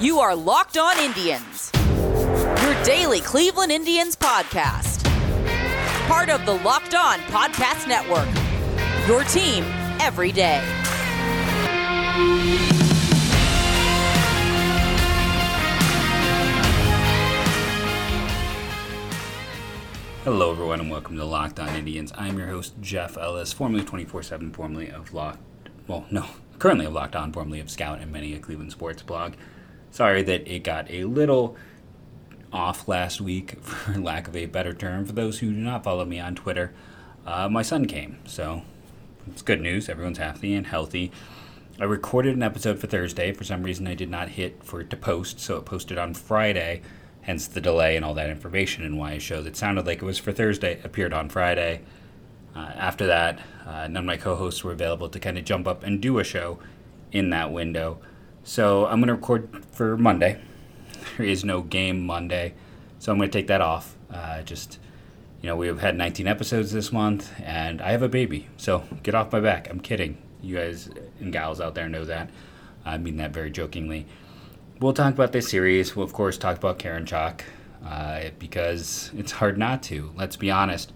You are Locked On Indians, your daily Cleveland Indians podcast. Part of the Locked On Podcast Network, your team every day. Hello, everyone, and welcome to Locked On Indians. I'm your host, Jeff Ellis, formerly 24 7, formerly of Locked. Well, no, currently of Locked On, formerly of Scout and many a Cleveland sports blog. Sorry that it got a little off last week, for lack of a better term. For those who do not follow me on Twitter, uh, my son came, so it's good news. Everyone's happy and healthy. I recorded an episode for Thursday. For some reason, I did not hit for it to post, so it posted on Friday hence the delay and all that information and why a show that sounded like it was for Thursday appeared on Friday. Uh, after that, uh, none of my co hosts were available to kind of jump up and do a show in that window. So I'm going to record for Monday. There is no game Monday, so I'm going to take that off. Uh, just, you know, we've had 19 episodes this month, and I have a baby, so get off my back. I'm kidding. You guys and gals out there know that. I mean that very jokingly we'll talk about this series. We'll, of course, talk about Karinchak uh, because it's hard not to, let's be honest.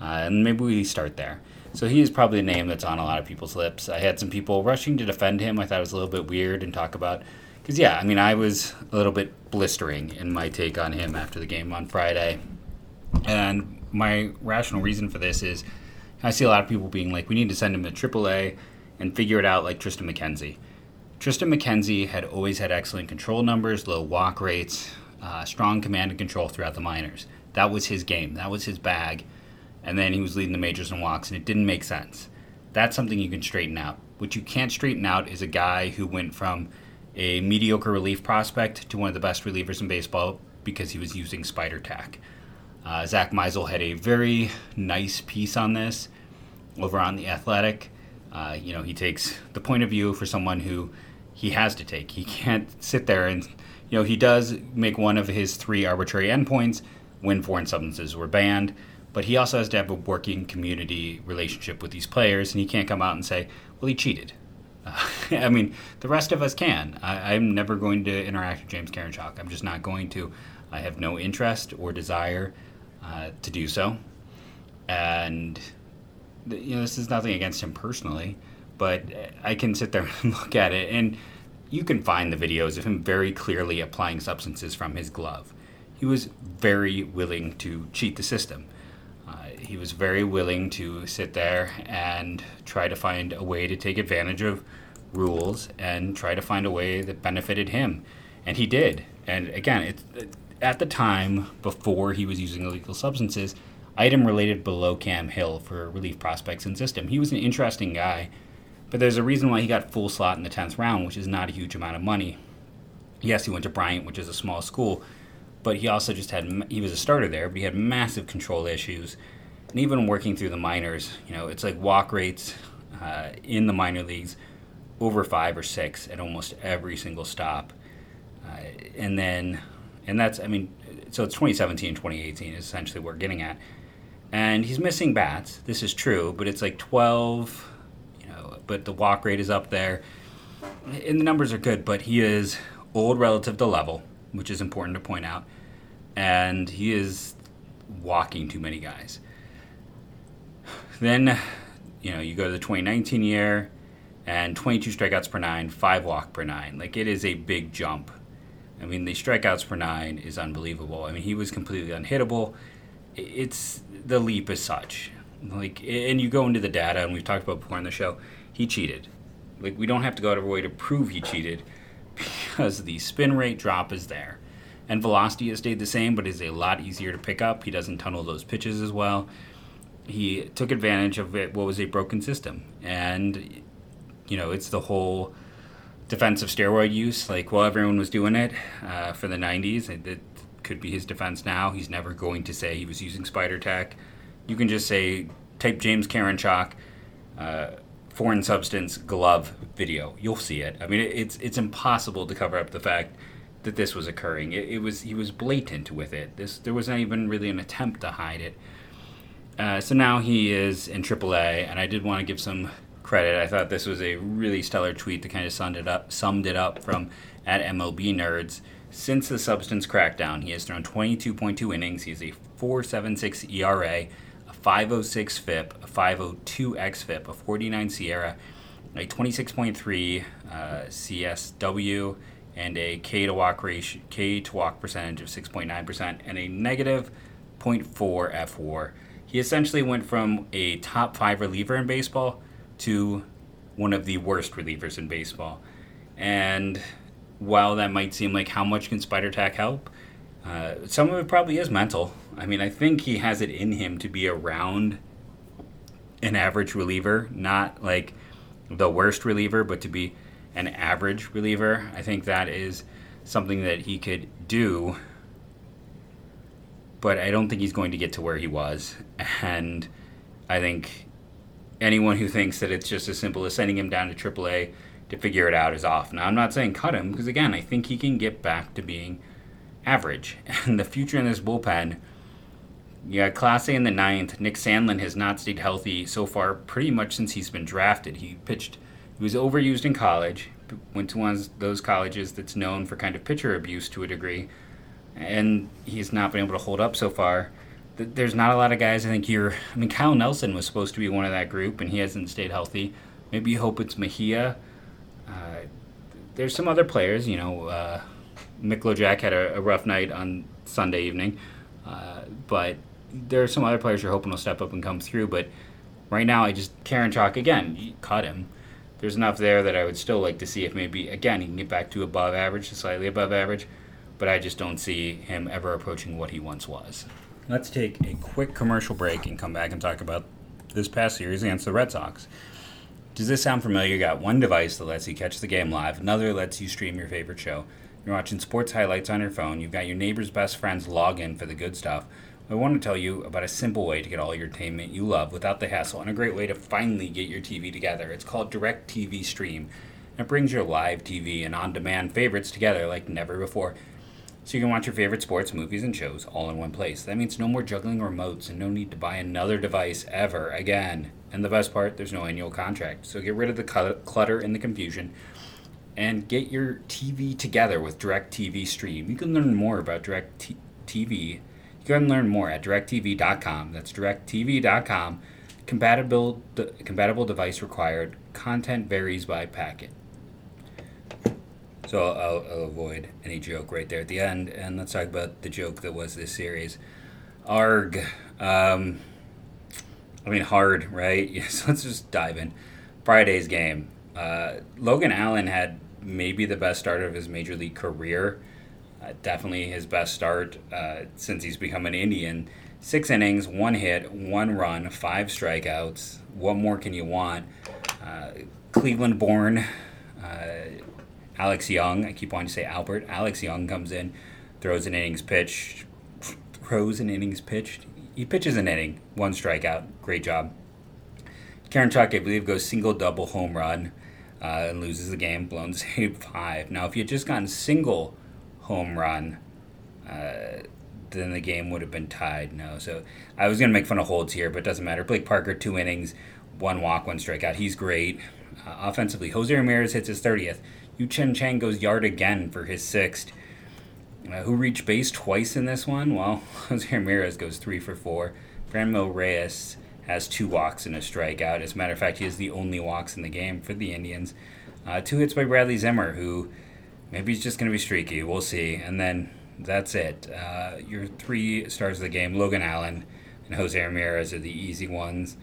Uh, and maybe we start there. So he is probably a name that's on a lot of people's lips. I had some people rushing to defend him. I thought it was a little bit weird and talk about. Because, yeah, I mean, I was a little bit blistering in my take on him after the game on Friday. And my rational reason for this is I see a lot of people being like, we need to send him to AAA and figure it out like Tristan McKenzie. Tristan McKenzie had always had excellent control numbers, low walk rates, uh, strong command and control throughout the minors. That was his game. That was his bag. And then he was leading the majors in walks, and it didn't make sense. That's something you can straighten out. What you can't straighten out is a guy who went from a mediocre relief prospect to one of the best relievers in baseball because he was using spider tack. Uh, Zack Meisel had a very nice piece on this over on The Athletic. Uh, you know, he takes the point of view for someone who he has to take. He can't sit there and, you know, he does make one of his three arbitrary endpoints when foreign substances were banned, but he also has to have a working community relationship with these players, and he can't come out and say, well, he cheated. Uh, I mean, the rest of us can. I, am never going to interact with James Karinchak. I'm just not going to. I have no interest or desire uh, to do so. And, you know, this is nothing against him personally, but I can sit there and look at it and you can find the videos of him very clearly applying substances from his glove. He was very willing to cheat the system. He was very willing to sit there and try to find a way to take advantage of rules and try to find a way that benefited him. And he did. And again, it's, at the time before he was using illegal substances, item related below Cam Hill for relief prospects in system. He was an interesting guy but there's a reason why he got full slot in the 10th round, which is not a huge amount of money. Yes, he went to Bryant, which is a small school, but he also just had, he was a starter there, but he had massive control issues. And even working through the minors, you know, it's like walk rates uh, in the minor leagues over five or six at almost every single stop. Uh, and then, and that's, I mean, so it's 2017, 2018 is essentially what we're getting at. And he's missing bats. This is true, but it's like 12, you know, but the walk rate is up there. And the numbers are good, but he is old relative to level, which is important to point out. And he is walking too many guys. Then, you know, you go to the 2019 year and 22 strikeouts per nine, five walk per nine. Like, it is a big jump. I mean, the strikeouts per nine is unbelievable. I mean, he was completely unhittable. It's the leap is such. Like, and you go into the data, and we've talked about before on the show he cheated. Like we don't have to go out of our way to prove he cheated because the spin rate drop is there. And velocity has stayed the same, but is a lot easier to pick up. He doesn't tunnel those pitches as well. He took advantage of it, what was a broken system. And, you know, it's the whole defensive steroid use. Like, well, everyone was doing it uh, for the 90s. It, it, could be his defense now. He's never going to say he was using spider tack. You can just say, type James Karinchak. Uh, foreign substance glove video. You'll see it. I mean, it's it's impossible to cover up the fact that this was occurring. It, it was he was blatant with it. This there wasn't even really an attempt to hide it. Uh, so now he is in AAA, and I did want to give some credit. I thought this was a really stellar tweet that kind of summed it up. Summed it up from at MLB Nerds. Since the substance crackdown, he has thrown 22.2 innings. He has a 4.76 ERA, a 5.06 FIP, a 5.02 xFIP, a 49 SIERA, a 26.3 uh, CSW, and a K to walk ratio, K to walk percentage of 6.9%, and a negative 0.4 fWAR. He essentially went from a top five reliever in baseball to one of the worst relievers in baseball. And while that might seem like how much can Spider Tack help, uh, some of it probably is mental. I mean, I think he has it in him to be around an average reliever, not like the worst reliever, but to be an average reliever. I think that is something that he could do, but I don't think he's going to get to where he was. And I think anyone who thinks that it's just as simple as sending him down to AAA to figure it out is off. Now, I'm not saying cut him, because again, I think he can get back to being average. And the future in this bullpen, you got Clase in the ninth. Nick Sandlin has not stayed healthy so far pretty much since he's been drafted. He pitched, he was overused in college, went to one of those colleges that's known for kind of pitcher abuse to a degree, and he's not been able to hold up so far. There's not a lot of guys I think you're. I mean, Kyle Nelson was supposed to be one of that group, and he hasn't stayed healthy. Maybe you hope it's Mejia. Uh, there's some other players, you know. Uh, Jack had a, a, rough night on Sunday evening, uh, but there are some other players you're hoping will step up and come through. But right now, I just Karinchak again. You cut him. There's enough there that I would still like to see if maybe again he can get back to above average, to slightly above average. But I just don't see him ever approaching what he once was. Let's take a quick commercial break and come back and talk about this past series against the Red Sox. Does this sound familiar? You got one device that lets you catch the game live, another lets you stream your favorite show. You're watching sports highlights on your phone. You've got your neighbor's best friends log in for the good stuff. I want to tell you about a simple way to get all your entertainment you love without the hassle and a great way to finally get your TV together. It's called DirecTV Stream. It brings your live TV and on demand favorites together like never before. So you can watch your favorite sports, movies, and shows all in one place. That means no more juggling remotes and no need to buy another device ever again. And the best part, there's no annual contract. So get rid of the clutter and the confusion and get your TV together with DirecTV Stream. You can learn more about DirecTV. You can learn more at directv.com. That's directv.com. Compatible, compatible device required. Content varies by packet. So I'll, I'll, avoid any joke right there at the end, and let's talk about the joke that was this series. Arg. Um, I mean, hard, right? So let's just dive in. Friday's game. Uh, Logan Allen had maybe the best start of his major league career. Uh, definitely his best start uh, since he's become an Indian. Six innings, one hit, one run, five strikeouts. What more can you want? Uh, Cleveland born Alex Young, I keep wanting to say Albert. Alex Young comes in, throws an innings pitch, throws an innings pitched. He pitches an inning, one strikeout. Great job. Karinchak, I believe, goes single double home run uh, and loses the game, blown save five. Now, if you had just gotten single home run, uh, then the game would have been tied. No, so I was gonna make fun of holds here, but it doesn't matter. Blake Parker, two innings, one walk, one strikeout. He's great uh, offensively. Jose Ramirez hits his thirtieth. Yu Cheng Chang goes yard again for his sixth. Uh, who reached base twice in this one? Well, Jose Ramirez goes three for four. Franmil Reyes has two walks and a strikeout. As a matter of fact, he has the only walks in the game for the Indians. Uh, two hits by Bradley Zimmer, who maybe he's just going to be streaky. We'll see. And then that's it. Uh, your three stars of the game Logan Allen and Jose Ramirez are the easy ones.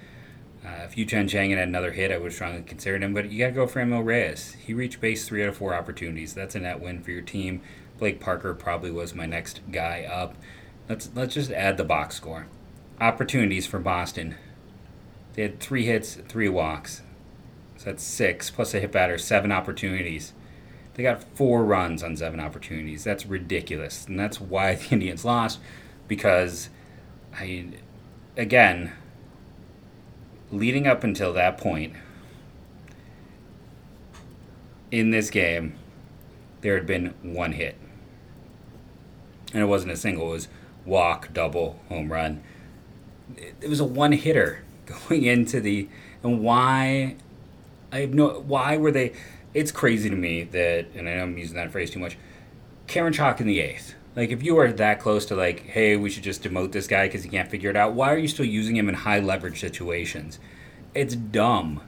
Uh, if Yu Cheng Chang had another hit, I would strongly consider him, but you got to go for Emil Reyes. He reached base three out of four opportunities. That's a net win for your team. Blake Parker probably was my next guy up. Let's let's just add the box score. Opportunities for Boston. They had three hits, three walks. So that's six, plus a hit batter, seven opportunities. They got four runs on seven opportunities. That's ridiculous. And that's why the Indians lost, because, I, again, leading up until that point in this game, there had been one hit. And it wasn't a single, it was walk, double, home run. It was a one hitter going into the and why I have no. Why were they? It's crazy to me that, and I know I'm using that phrase too much. Karinchak in the eighth. Like, if you are that close to like, hey, we should just demote this guy because he can't figure it out. Why are you still using him in high leverage situations? It's dumb.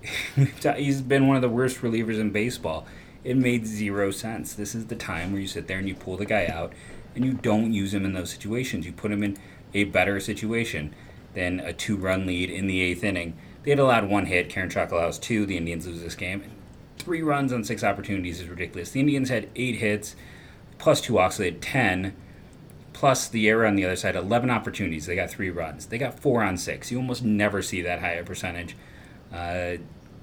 He's been one of the worst relievers in baseball. It made zero sense. This is the time where you sit there and you pull the guy out and you don't use him in those situations. You put him in a better situation than a two run lead in the eighth inning. They had allowed one hit. Karen Karinchak allows two. The Indians lose this game. Three runs on six opportunities is ridiculous. The Indians had eight hits plus two walks. They had 10 plus the error on the other side, 11 opportunities. They got three runs. They got four on six. You almost never see that high a percentage. Uh,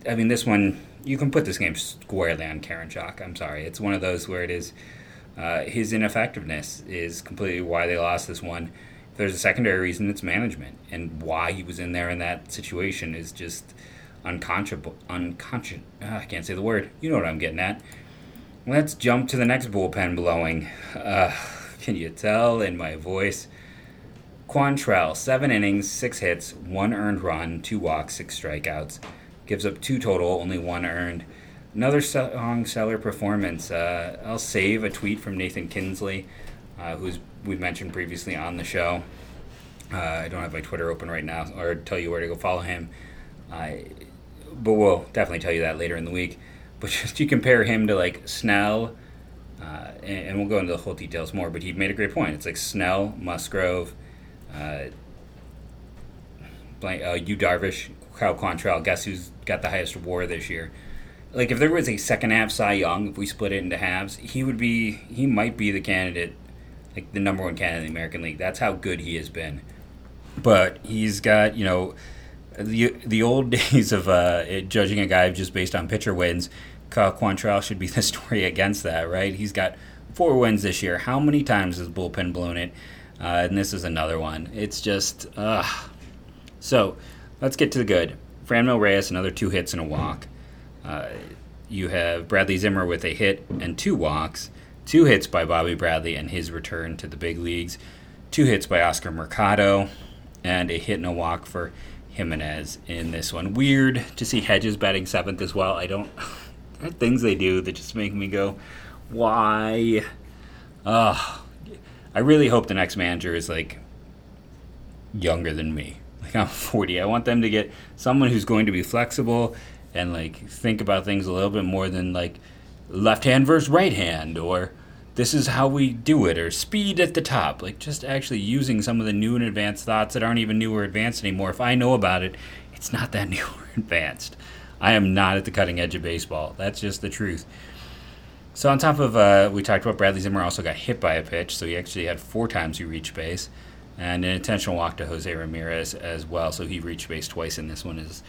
I mean, this one, you can put this game squarely on Karinchak. I'm sorry. It's one of those where it is uh, his ineffectiveness is completely why they lost this one. If there's a secondary reason, it's management. And why he was in there in that situation is just unconscionable. Unconscious. Uh, I can't say the word. You know what I'm getting at. Let's jump to the next bullpen blowing. Uh, can you tell in my voice? Quantrill, seven innings, six hits, one earned run, two walks, six strikeouts gives up two total, only one earned. Another strong seller performance. Uh, I'll save a tweet from Nathan Kinsley, uh, who's we mentioned previously on the show. Uh, I don't have my Twitter open right now, or tell you where to go follow him. but we'll definitely tell you that later in the week. But just you compare him to like Snell, uh, and, and, we'll go into the whole details more. But he made a great point. It's like Snell, Musgrove, uh, uh, Darvish, Kyle Quantrill. Guess who's got the highest WAR this year? Like if there was a second half Cy Young, if we split it into halves, he would be he might be the candidate, like the number one candidate in the American League. That's how good he has been. But he's got you know the the old days of uh, judging a guy just based on pitcher wins. Kyle Quantrill should be the story against that, right? He's got four wins this year. How many times has bullpen blown it? Uh, and this is another one. It's just, ugh. So let's get to the good. Franmil Reyes, another two hits and a walk. Uh, you have Bradley Zimmer with a hit and two walks, two hits by Bobby Bradley and his return to the big leagues, two hits by Oscar Mercado, and a hit and a walk for Jimenez in this one. Weird to see Hedges batting seventh as well. I don't. There things they do that just make me go, why? Ugh. I really hope the next manager is like younger than me. Like I'm 40. I want them to get someone who's going to be flexible and like think about things a little bit more than like left hand versus right hand or this is how we do it or speed at the top. Like just actually using some of the new and advanced thoughts that aren't even new or advanced anymore. If I know about it, it's not that new or advanced. I am not at the cutting edge of baseball. That's just the truth. So on top of uh, we talked about Bradley Zimmer also got hit by a pitch, so he actually had four times he reached base and an intentional walk to Jose Ramirez as well. So he reached base twice in this one. Is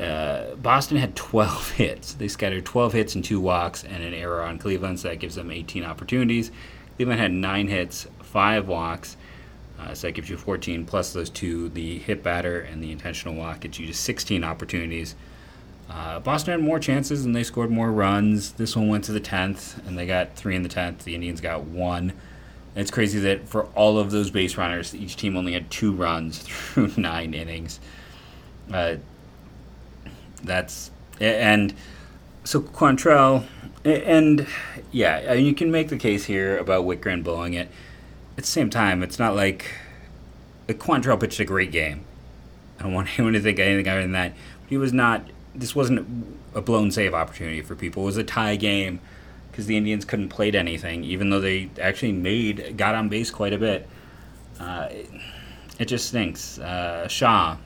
uh, Boston had 12 hits. They scattered 12 hits and two walks and an error on Cleveland, so that gives them 18 opportunities. Cleveland had nine hits, five walks, uh, so that gives you 14 plus those two, the hit batter and the intentional walk gets you to 16 opportunities. Uh, Boston had more chances and they scored more runs. This one went to the 10th, and they got three in the 10th. The Indians got one. It's crazy that for all of those base runners, each team only had two runs through nine innings. Uh, that's and so Quantrill and yeah, you can make the case here about Wittgren blowing it. At the same time, it's not like Quantrill pitched a great game. I don't want anyone to think anything other than that. He was not. This wasn't a blown save opportunity for people. It was a tie game because the Indians couldn't plate anything, even though they actually made got on base quite a bit. Uh, it, it, just stinks. Uh, Shaw,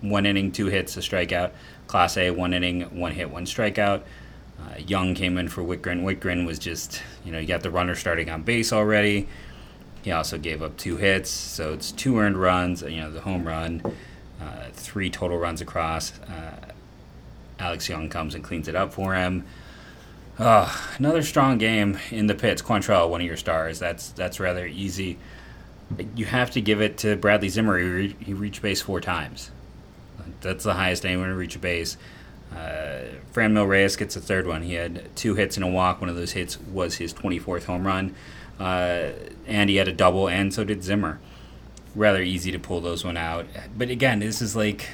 one inning, two hits, a strikeout. Clase, one inning, one hit, one strikeout. Uh, Young came in for Wittgren. Wittgren was just, you know, you got the runner starting on base already. He also gave up two hits, so it's two earned runs, you know, the home run, uh, three total runs across. Uh, Alex Young comes and cleans it up for him. Uh, another strong game in the pits. Quantrill, one of your stars. That's that's rather easy. You have to give it to Bradley Zimmer. He, re- he reached base four times. That's the highest anyone to reach a base. Uh, Franmil Reyes gets the third one. He had two hits and a walk. One of those hits was his 24th home run. Uh, and he had a double, and so did Zimmer. Rather easy to pull those one out. But again, this is like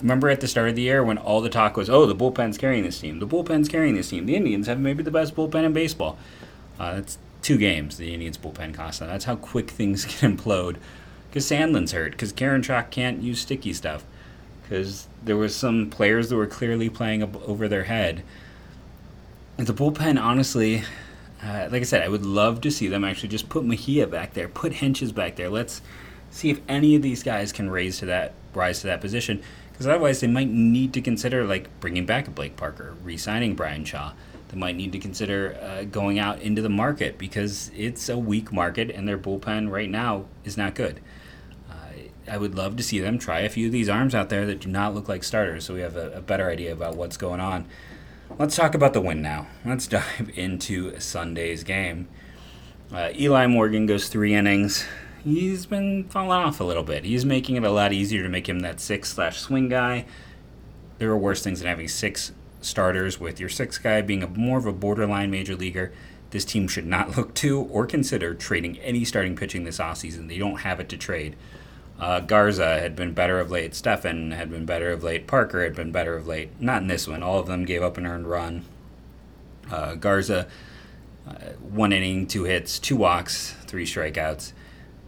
remember at the start of the year when all the talk was, oh, the bullpen's carrying this team. The bullpen's carrying this team. The Indians have maybe the best bullpen in baseball. Uh, that's two games the Indians bullpen cost them. That's how quick things can implode. Because Sandlin's hurt. Because Karinchak can't use sticky stuff. Because there was some players that were clearly playing over their head. The bullpen, honestly, uh, like I said, I would love to see them actually just put Mejia back there, put Hentges back there. Let's see if any of these guys can raise to that rise to that position. Because otherwise, they might need to consider like bringing back a Blake Parker, re-signing Bryan Shaw. They might need to consider uh, going out into the market because it's a weak market and their bullpen right now is not good. Uh, I would love to see them try a few of these arms out there that do not look like starters, so we have a, a better idea about what's going on. Let's talk about the win now. Let's dive into Sunday's game. Uh, Eli Morgan goes three innings, he's been falling off a little bit. He's making it a lot easier to make him that six slash swing guy. There are worse things than having six starters with your six guy being a more of a borderline major leaguer. This team should not look to or consider trading any starting pitching this offseason. They don't have it to trade. Uh, Garza had been better of late. Stephan had been better of late. Parker had been better of late. Not in this one. All of them gave up an earned run. Uh, Garza, uh, one inning, two hits, two walks, three strikeouts.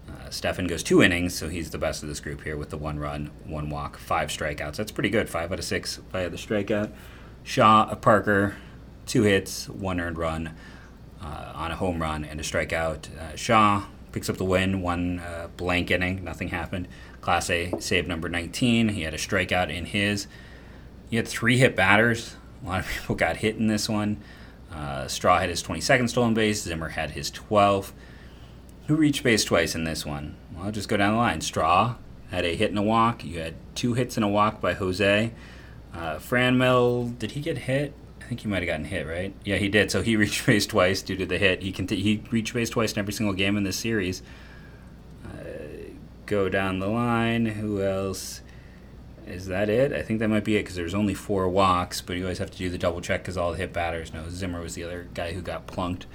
Uh, Stephan goes two innings, so he's the best of this group here with the one run, one walk, five strikeouts. That's pretty good. Five out of six via the strikeout. Shaw, Parker, two hits, one earned run uh, on a home run and a strikeout. Uh, Shaw picks up the win, one uh, blank inning, nothing happened. Clase save number 19. He had a strikeout in his. He had three hit batters. A lot of people got hit in this one. Uh, Straw had his 22nd stolen base. Zimmer had his 12th. Who reached base twice in this one? Well, I'll just go down the line. Straw had a hit and a walk. You had two hits and a walk by Jose. Uh, Franmil, did he get hit? I think he might have gotten hit, right? Yeah, he did. So he reached base twice due to the hit. He conti- he reached base twice in every single game in this series. Uh, go down the line. Who else? Is that it? I think that might be it because there's only four walks, but you always have to do the double check because all the hit batters. No, Zimmer was the other guy who got plunked,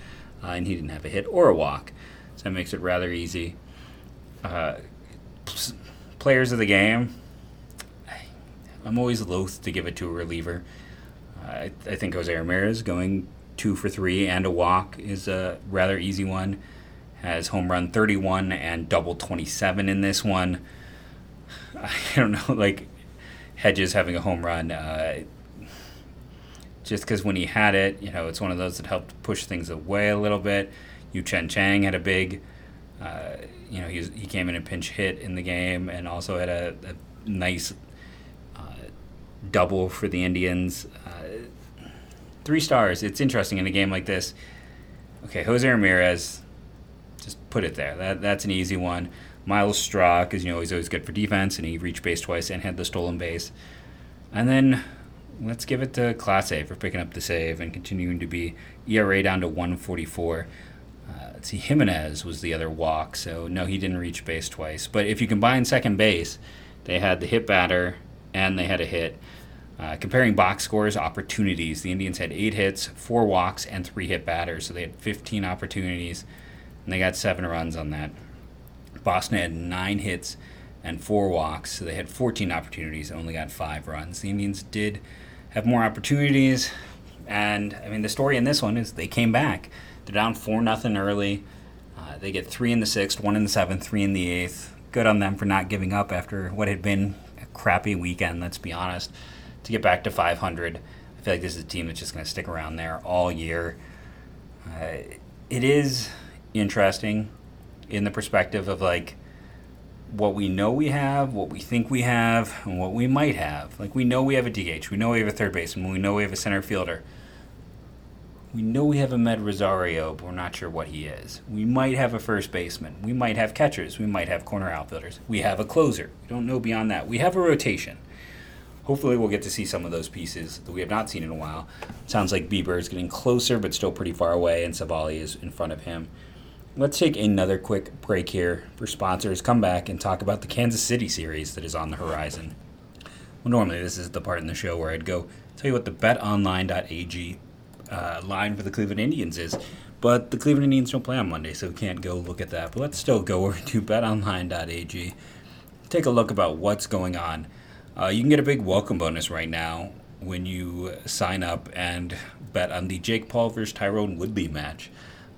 uh, and he didn't have a hit or a walk. So that makes it rather easy. Uh, players of the game, I'm always loath to give it to a reliever. I, I think Jose Ramirez going two for three and a walk is a rather easy one. Has home run 31 and double 27 in this one. I don't know, like Hedges having a home run. Uh, just because when he had it, you know, it's one of those that helped push things away a little bit. Yu Cheng Chang had a big, uh, you know, he, was, he came in a pinch hit in the game and also had a, a nice uh, double for the Indians. Uh, three stars. It's interesting in a game like this. Okay, Jose Ramirez, just put it there. That that's an easy one. Myles Straw, because you know he's always good for defense, and he reached base twice and had the stolen base. And then let's give it to Clase for picking up the save and continuing to be ERA down to 144. Let's see, Jimenez was the other walk, so no, he didn't reach base twice. But if you combine second base, they had the hit batter and they had a hit. Uh, comparing box scores, opportunities, the Indians had eight hits, four walks, and three hit batters, so they had 15 opportunities, and they got seven runs on that. Boston had nine hits and four walks, so they had 14 opportunities, and only got five runs. The Indians did have more opportunities, and I mean the story in this one is they came back. They're down four nothing early. Uh, they get three in the sixth, one in the seventh, three in the eighth. Good on them for not giving up after what had been a crappy weekend. Let's be honest. To get back to 500, I feel like this is a team that's just going to stick around there all year. Uh, it is interesting in the perspective of like what we know we have, what we think we have, and what we might have. Like we know we have a DH, we know we have a third baseman, we know we have a center fielder. We know we have Amed Rosario, but we're not sure what he is. We might have a first baseman. We might have catchers. We might have corner outfielders. We have a closer. We don't know beyond that. We have a rotation. Hopefully, we'll get to see some of those pieces that we have not seen in a while. Sounds like Bieber is getting closer, but still pretty far away, and Civale is in front of him. Let's take another quick break here for sponsors. Come back and talk about the Kansas City series that is on the horizon. Well, normally this is the part in the show where I'd go tell you what the betonline.ag uh, line for the Cleveland Indians is. But the Cleveland Indians don't play on Monday, so we can't go look at that. But let's still go over to betonline.ag, take a look about what's going on Uh, you can get a big welcome bonus right now when you sign up and bet on the Jake Paul versus Tyron Woodley match.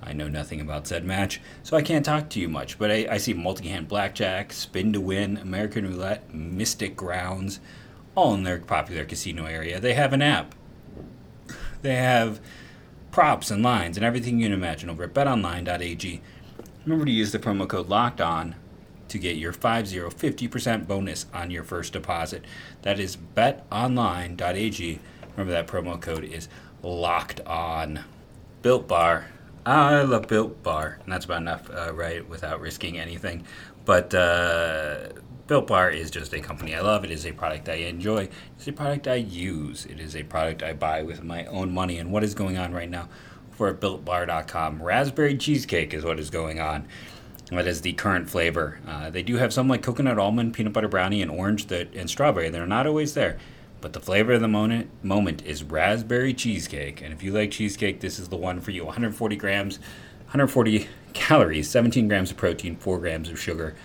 I know nothing about said match, so I can't talk to you much, but I, I see multi hand blackjack, spin to win, American roulette, mystic grounds, all in their popular casino area. They have an app. They have props and lines and everything you can imagine over at betonline.ag. Remember to use the promo code LOCKED ON to get your 50 50% bonus on your first deposit. That is betonline.ag. Remember that promo code is locked on. Built Bar. I love Built Bar, and that's about enough, uh, right, without risking anything. But uh, Built Bar is just a company I love. It is a product I enjoy. It's a product I use. It is a product I buy with my own money. And what is going on right now for BuiltBar.com? Raspberry cheesecake is what is going on. That is the current flavor. Uh, they do have some like coconut almond, peanut butter brownie, and orange that and strawberry. They're not always there, but the flavor of the moment moment is raspberry cheesecake. And if you like cheesecake, this is the one for you. 140 grams, 140 calories, 17 grams of protein, 4 grams of sugar.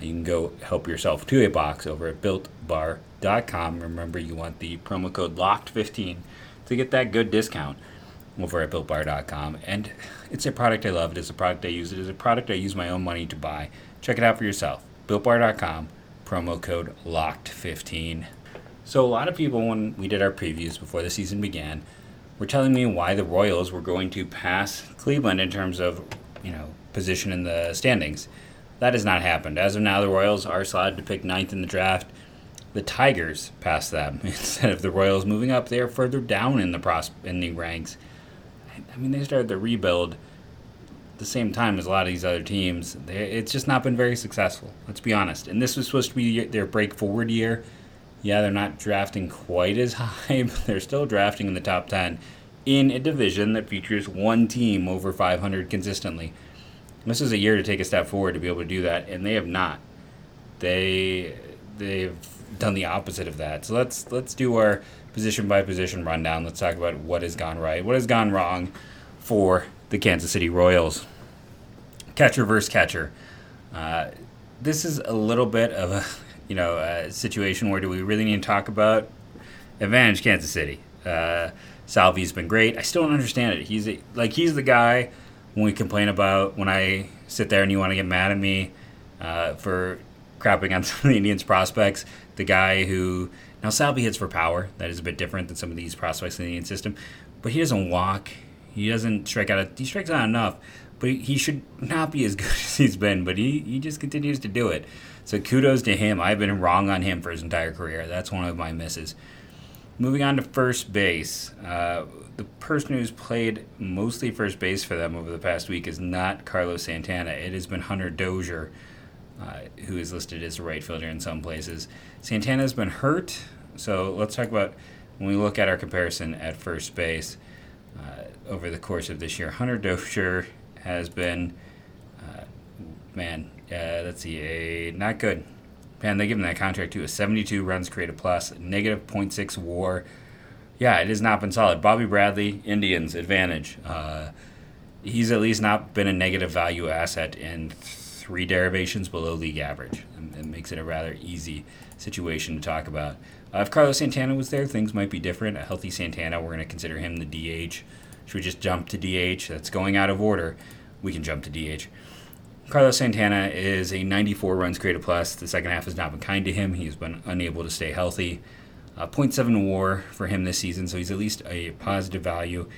Uh, you can go help yourself to a box over at BuiltBar.com. Remember, you want the promo code LOCKED15 to get that good discount over at BuiltBar.com. And it's a product I love. It is a product I use. It is a product I use my own money to buy. Check it out for yourself. BuiltBar.com, promo code LOCKED15. So, a lot of people, when we did our previews before the season began, were telling me why the Royals were going to pass Cleveland in terms of, you know, position in the standings. That has not happened. As of now, the Royals are slotted to pick ninth in the draft. The Tigers passed them instead of the Royals moving up. They are further down in the pros- in the ranks. I mean, they started the rebuild at the same time as a lot of these other teams. They, it's just not been very successful. Let's be honest. And this was supposed to be their break forward year. Yeah, they're not drafting quite as high, but they're still drafting in the top 10 in a division that features one team over 500 consistently. This is a year to take a step forward to be able to do that, and they have not. They they've done the opposite of that. So let's let's do our position by position rundown. Let's talk about what has gone right, what has gone wrong for the Kansas City Royals. Catcher versus catcher. Uh, this is a little bit of a you know a situation where do we really need to talk about advantage Kansas City? Uh, Salvi's been great. I still don't understand it. He's a, like he's the guy when we complain about when I sit there and you want to get mad at me uh, for crapping on some of the Indians prospects. The guy who now Salvi hits for power. That is a bit different than some of these prospects in the Indian system, but he doesn't walk. He doesn't strike out. He strikes out enough, but he should not be as good as he's been. But he he just continues to do it. So kudos to him. I've been wrong on him for his entire career. That's one of my misses. Moving on to first base. Uh, the person who's played mostly first base for them over the past week is not Carlos Santana. It has been Hunter Dozier, uh, who is listed as a right fielder in some places. Santana's been hurt, so let's talk about when we look at our comparison at first base uh, over the course of this year. Hunter Dozier has been, uh, man, uh, let's see, a not good. Man, they give him that contract too. A 72 runs created plus, negative 0.6 WAR yeah, it has not been solid. Bobby Bradley, Indians advantage. Uh, he's at least not been a negative value asset in three derivations below league average. It makes it a rather easy situation to talk about. Uh, if Carlos Santana was there, things might be different. A healthy Santana, we're going to consider him the DH. Should we just jump to DH? That's going out of order. We can jump to DH. Carlos Santana is a 94 runs created plus. The second half has not been kind to him. He's been unable to stay healthy. Uh, 0.7 WAR for him this season, so he's at least a positive value.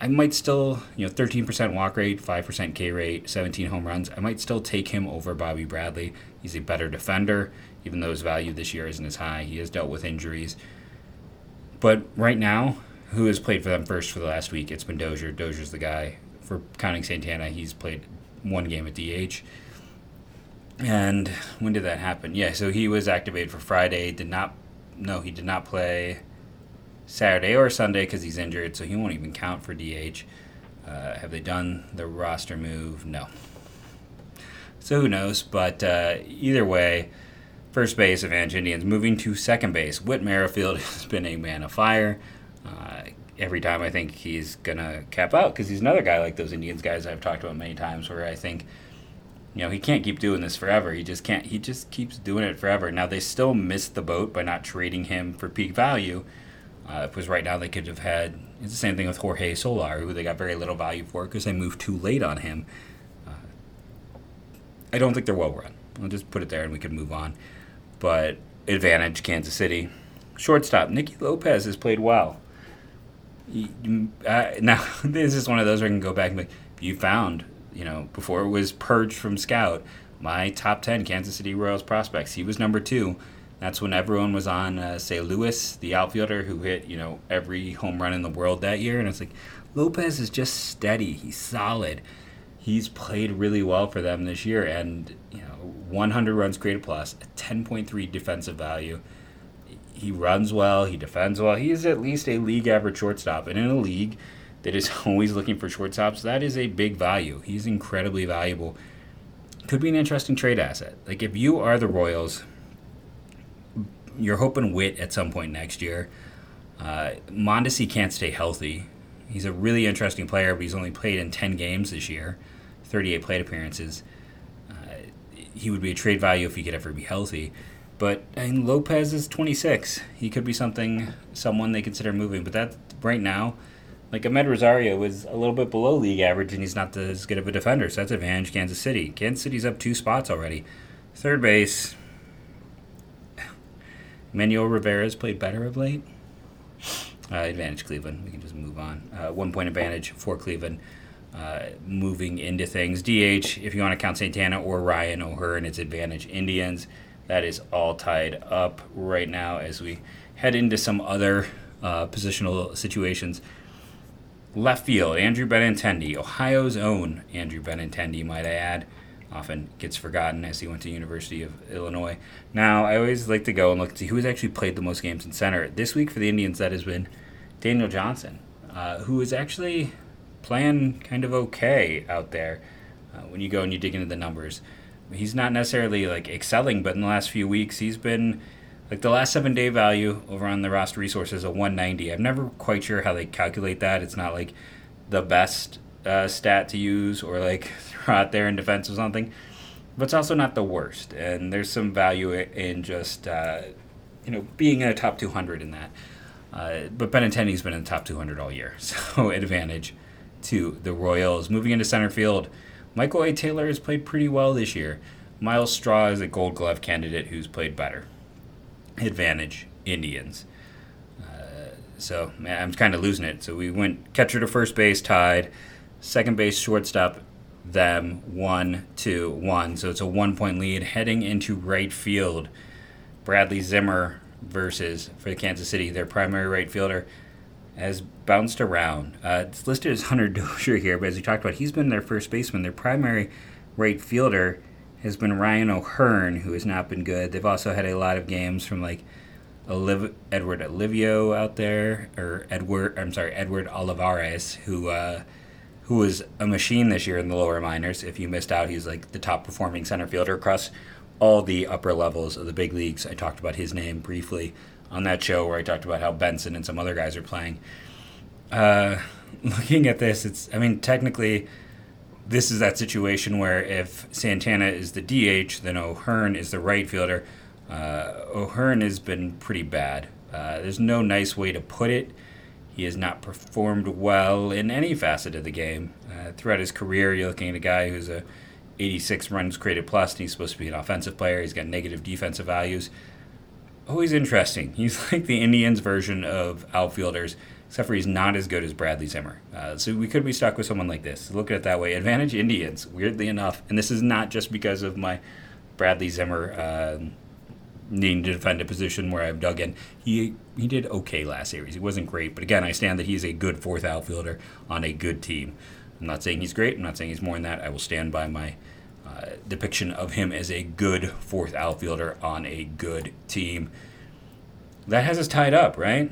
I might still, you know, 13% walk rate, 5% K rate, 17 home runs. I might still take him over Bobby Bradley. He's a better defender, even though his value this year isn't as high. He has dealt with injuries. But right now, who has played for them first for the last week? It's been Dozier. Dozier's the guy. For counting Santana, he's played one game at DH. And when did that happen? Yeah, so he was activated for Friday, did not no, he did not play Saturday or Sunday because he's injured, so he won't even count for DH. Uh, have they done the roster move? No. So who knows? But uh, either way, first base of Ange Indians moving to second base. Whit Merrifield has been a man of fire. Uh, every time I think he's gonna cap out because he's another guy like those Indians guys I've talked about many times, where I think you know, he can't keep doing this forever. He just can't. He just keeps doing it forever. Now they still missed the boat by not trading him for peak value. Uh, because right now they could have had it's the same thing with Jorge Soler, who they got very little value for because they moved too late on him. Uh, I don't think they're well run. I'll just put it there and we can move on. But advantage Kansas City. Shortstop Nicky Lopez has played well. Uh, now this is one of those where I can go back and be, you found you know, before it was purged from Scout, my top 10 Kansas City Royals prospects. He was number two. That's when everyone was on, uh, say, Lewis, the outfielder who hit, you know, every home run in the world that year. And it's like, Lopez is just steady. He's solid. He's played really well for them this year. And, you know, 100 runs created plus, a 10.3 defensive value. He runs well. He defends well. He is at least a league average shortstop. And in a league that is always looking for shortstops, that is a big value. He's incredibly valuable. Could be an interesting trade asset. Like if you are the Royals, you're hoping Witt at some point next year. Uh, Mondesi can't stay healthy. He's a really interesting player, but he's only played in 10 games this year, 38 plate appearances. Uh, he would be a trade value if he could ever be healthy. But I mean, Lopez is 26. He could be something, someone they consider moving. But that right now, like Amed Rosario was a little bit below league average, and he's not as good of a defender. So that's advantage Kansas City. Kansas City's up two spots already. Third base, Manuel Rivera's played better of late. Uh, advantage Cleveland. We can just move on. Uh, one point advantage for Cleveland. Uh, moving into things. DH, if you want to count Santana or Ryan O'Hearn, it's advantage Indians. That is all tied up right now as we head into some other uh, positional situations. Left field, Andrew Benintendi, Ohio's own Andrew Benintendi, might I add. Often gets forgotten as he went to University of Illinois. Now, I always like to go and look to see who has actually played the most games in center. This week for the Indians, that has been Daniel Johnson, uh, who is actually playing kind of okay out there uh, when you go and you dig into the numbers. He's not necessarily like excelling, but in the last few weeks, he's been like the last seven day value over on the roster resources a 190 i'm never quite sure how they calculate that. It's not like the best uh, stat to use or like throw out there in defense or something but it's also not the worst. And there's some value in just uh, you know being in a top 200 in that. Uh, but benintendi's been in the top 200 all year so advantage to the royals. Moving into center field michael a taylor has played pretty well this year Myles straw is a gold glove candidate who's played better advantage Indians. Uh, so man, I'm kind of losing it. So we went catcher to first base tied, second base shortstop them one two one. So it's a one point lead heading into right field. Bradley Zimmer versus for the Kansas City their primary right fielder has bounced around. Uh, it's listed as Hunter Dozier here, but as we talked about, he's been their first baseman. Their primary right fielder has been Ryan O'Hearn, who has not been good. They've also had a lot of games from like Oliv- Edward Olivio out there, or Edward. I'm sorry, Edward Olivares, who uh, who was a machine this year in the lower minors. If you missed out, he's like the top performing center fielder across all the upper levels of the big leagues. I talked about his name briefly on that show where I talked about how Benson and some other guys are playing. Uh, looking at this, it's I mean technically this is that situation where if Santana is the DH, then O'Hearn is the right fielder. Uh, O'Hearn has been pretty bad. Uh, there's no nice way to put it. He has not performed well in any facet of the game. Uh, throughout his career, you're looking at a guy who's a 86 runs created plus, and he's supposed to be an offensive player. He's got negative defensive values. Always interesting. He's like the Indians' version of outfielders except for he's not as good as Bradley Zimmer. Uh, so we could be stuck with someone like this. Look at it that way. Advantage Indians, weirdly enough, and this is not just because of my Bradley Zimmer uh, needing to defend a position where I've dug in. He he did okay last series. He wasn't great, but again, I stand that he's a good fourth outfielder on a good team. I'm not saying he's great. I'm not saying he's more than that. I will stand by my uh, depiction of him as a good fourth outfielder on a good team. That has us tied up, right?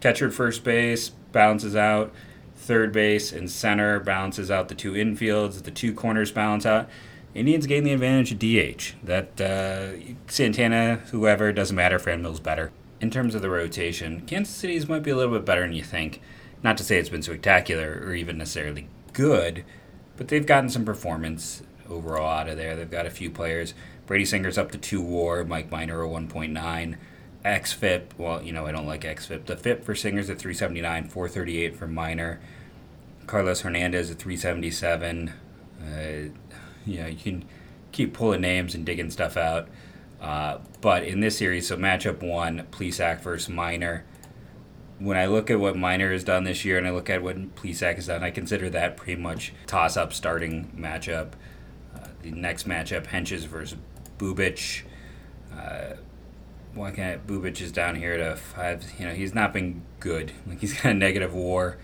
catcher at first base balances out. Third base and center balances out the two infields the two corners balance out. Indians gain the advantage of dh that uh, santana whoever doesn't matter. Franmil's better. In terms of the rotation kansas city's might be a little bit better than you think. Not to say it's been spectacular or even necessarily good but they've gotten some performance overall out of there. They've got a few players. Brady Singer's up to 2 war, Mike Minor a 1.9. XFIP, well, you know, I don't like XFIP. The FIP for Singer's at 379, 438 for Minor. Carlos Hernandez at 377. Uh, you know, you can keep pulling names and digging stuff out. Uh, but in this series, so matchup one, Plesac versus Minor. When I look at what Minor has done this year and I look at what Plesac has done, I consider that pretty much toss up starting matchup. Uh, the next matchup, Hentges versus Bubic. Uh, why can't Bubic is down here to five? You know, he's not been good. Like he's got a negative WAR.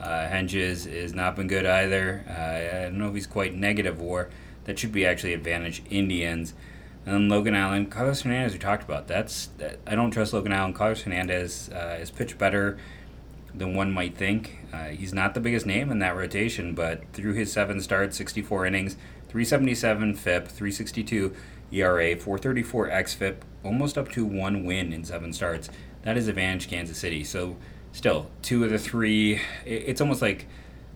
Uh, Hentges has not been good either. Uh, I don't know if he's quite negative WAR. That should be actually advantage Indians. And then Logan Allen, Carlos Hernandez, we talked about. That's that, I don't trust Logan Allen. Carlos Hernandez uh, is pitched better than one might think. Uh, he's not the biggest name in that rotation, but through his seven starts, 64 innings, 377 FIP, 362 ERA, 434 xFIP, almost up to one win in seven starts. That is advantage Kansas City. So still, two of the three, it's almost like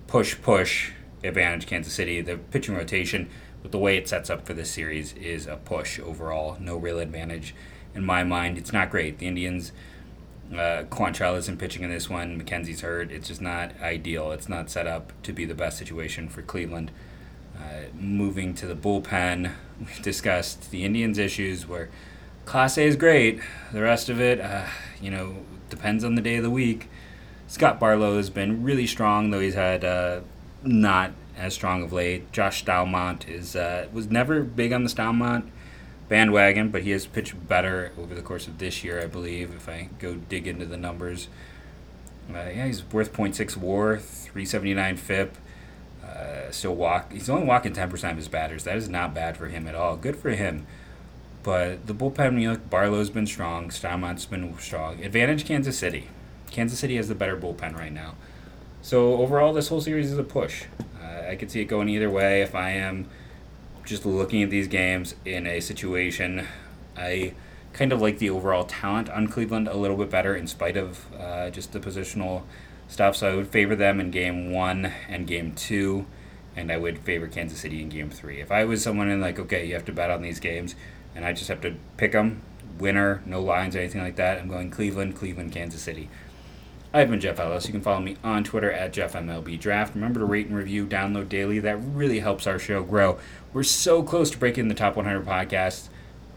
push push advantage Kansas City. The pitching rotation but the way it sets up for this series is a push overall. No real advantage in my mind. It's not great. The Indians, uh, Quantrill isn't pitching in this one. McKenzie's hurt. It's just not ideal. It's not set up to be the best situation for Cleveland. Uh, moving to the bullpen, we've discussed the Indians' issues where Clase is great. The rest of it, uh, you know, depends on the day of the week. Scott Barlow has been really strong, though he's had uh, not as strong of late. Josh Staumont is uh, was never big on the Staumont bandwagon, but he has pitched better over the course of this year, I believe. If I go dig into the numbers, uh, yeah, he's worth 0.6 WAR, 379 FIP. Uh, still walk. He's only walking 10% of his batters. That is not bad for him at all. Good for him. But the bullpen, you know, Barlow's been strong. Staumont's been strong. Advantage Kansas City. Kansas City has the better bullpen right now. So overall, this whole series is a push. I could see it going either way. If I am just looking at these games in a situation, I kind of like the overall talent on Cleveland a little bit better in spite of uh, just the positional stuff. So I would favor them in game one and game two, and I would favor Kansas City in game three. If I was someone in like, okay, you have to bet on these games, and I just have to pick them, winner, no lines or anything like that, I'm going Cleveland, Cleveland, Kansas City. I've been Jeff Ellis. You can follow me on Twitter at JeffMLBDraft. Remember to rate and review, download daily. That really helps our show grow. We're so close to breaking the top 100 podcasts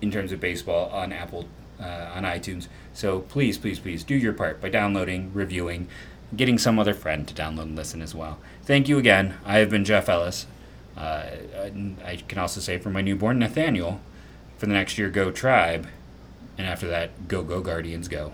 in terms of baseball on Apple, uh, on iTunes. So please, please, please do your part by downloading, reviewing, getting some other friend to download and listen as well. Thank you again. I have been Jeff Ellis. Uh, I can also say for my newborn Nathaniel, for the next year, go Tribe. And after that, go, go, Guardians, go.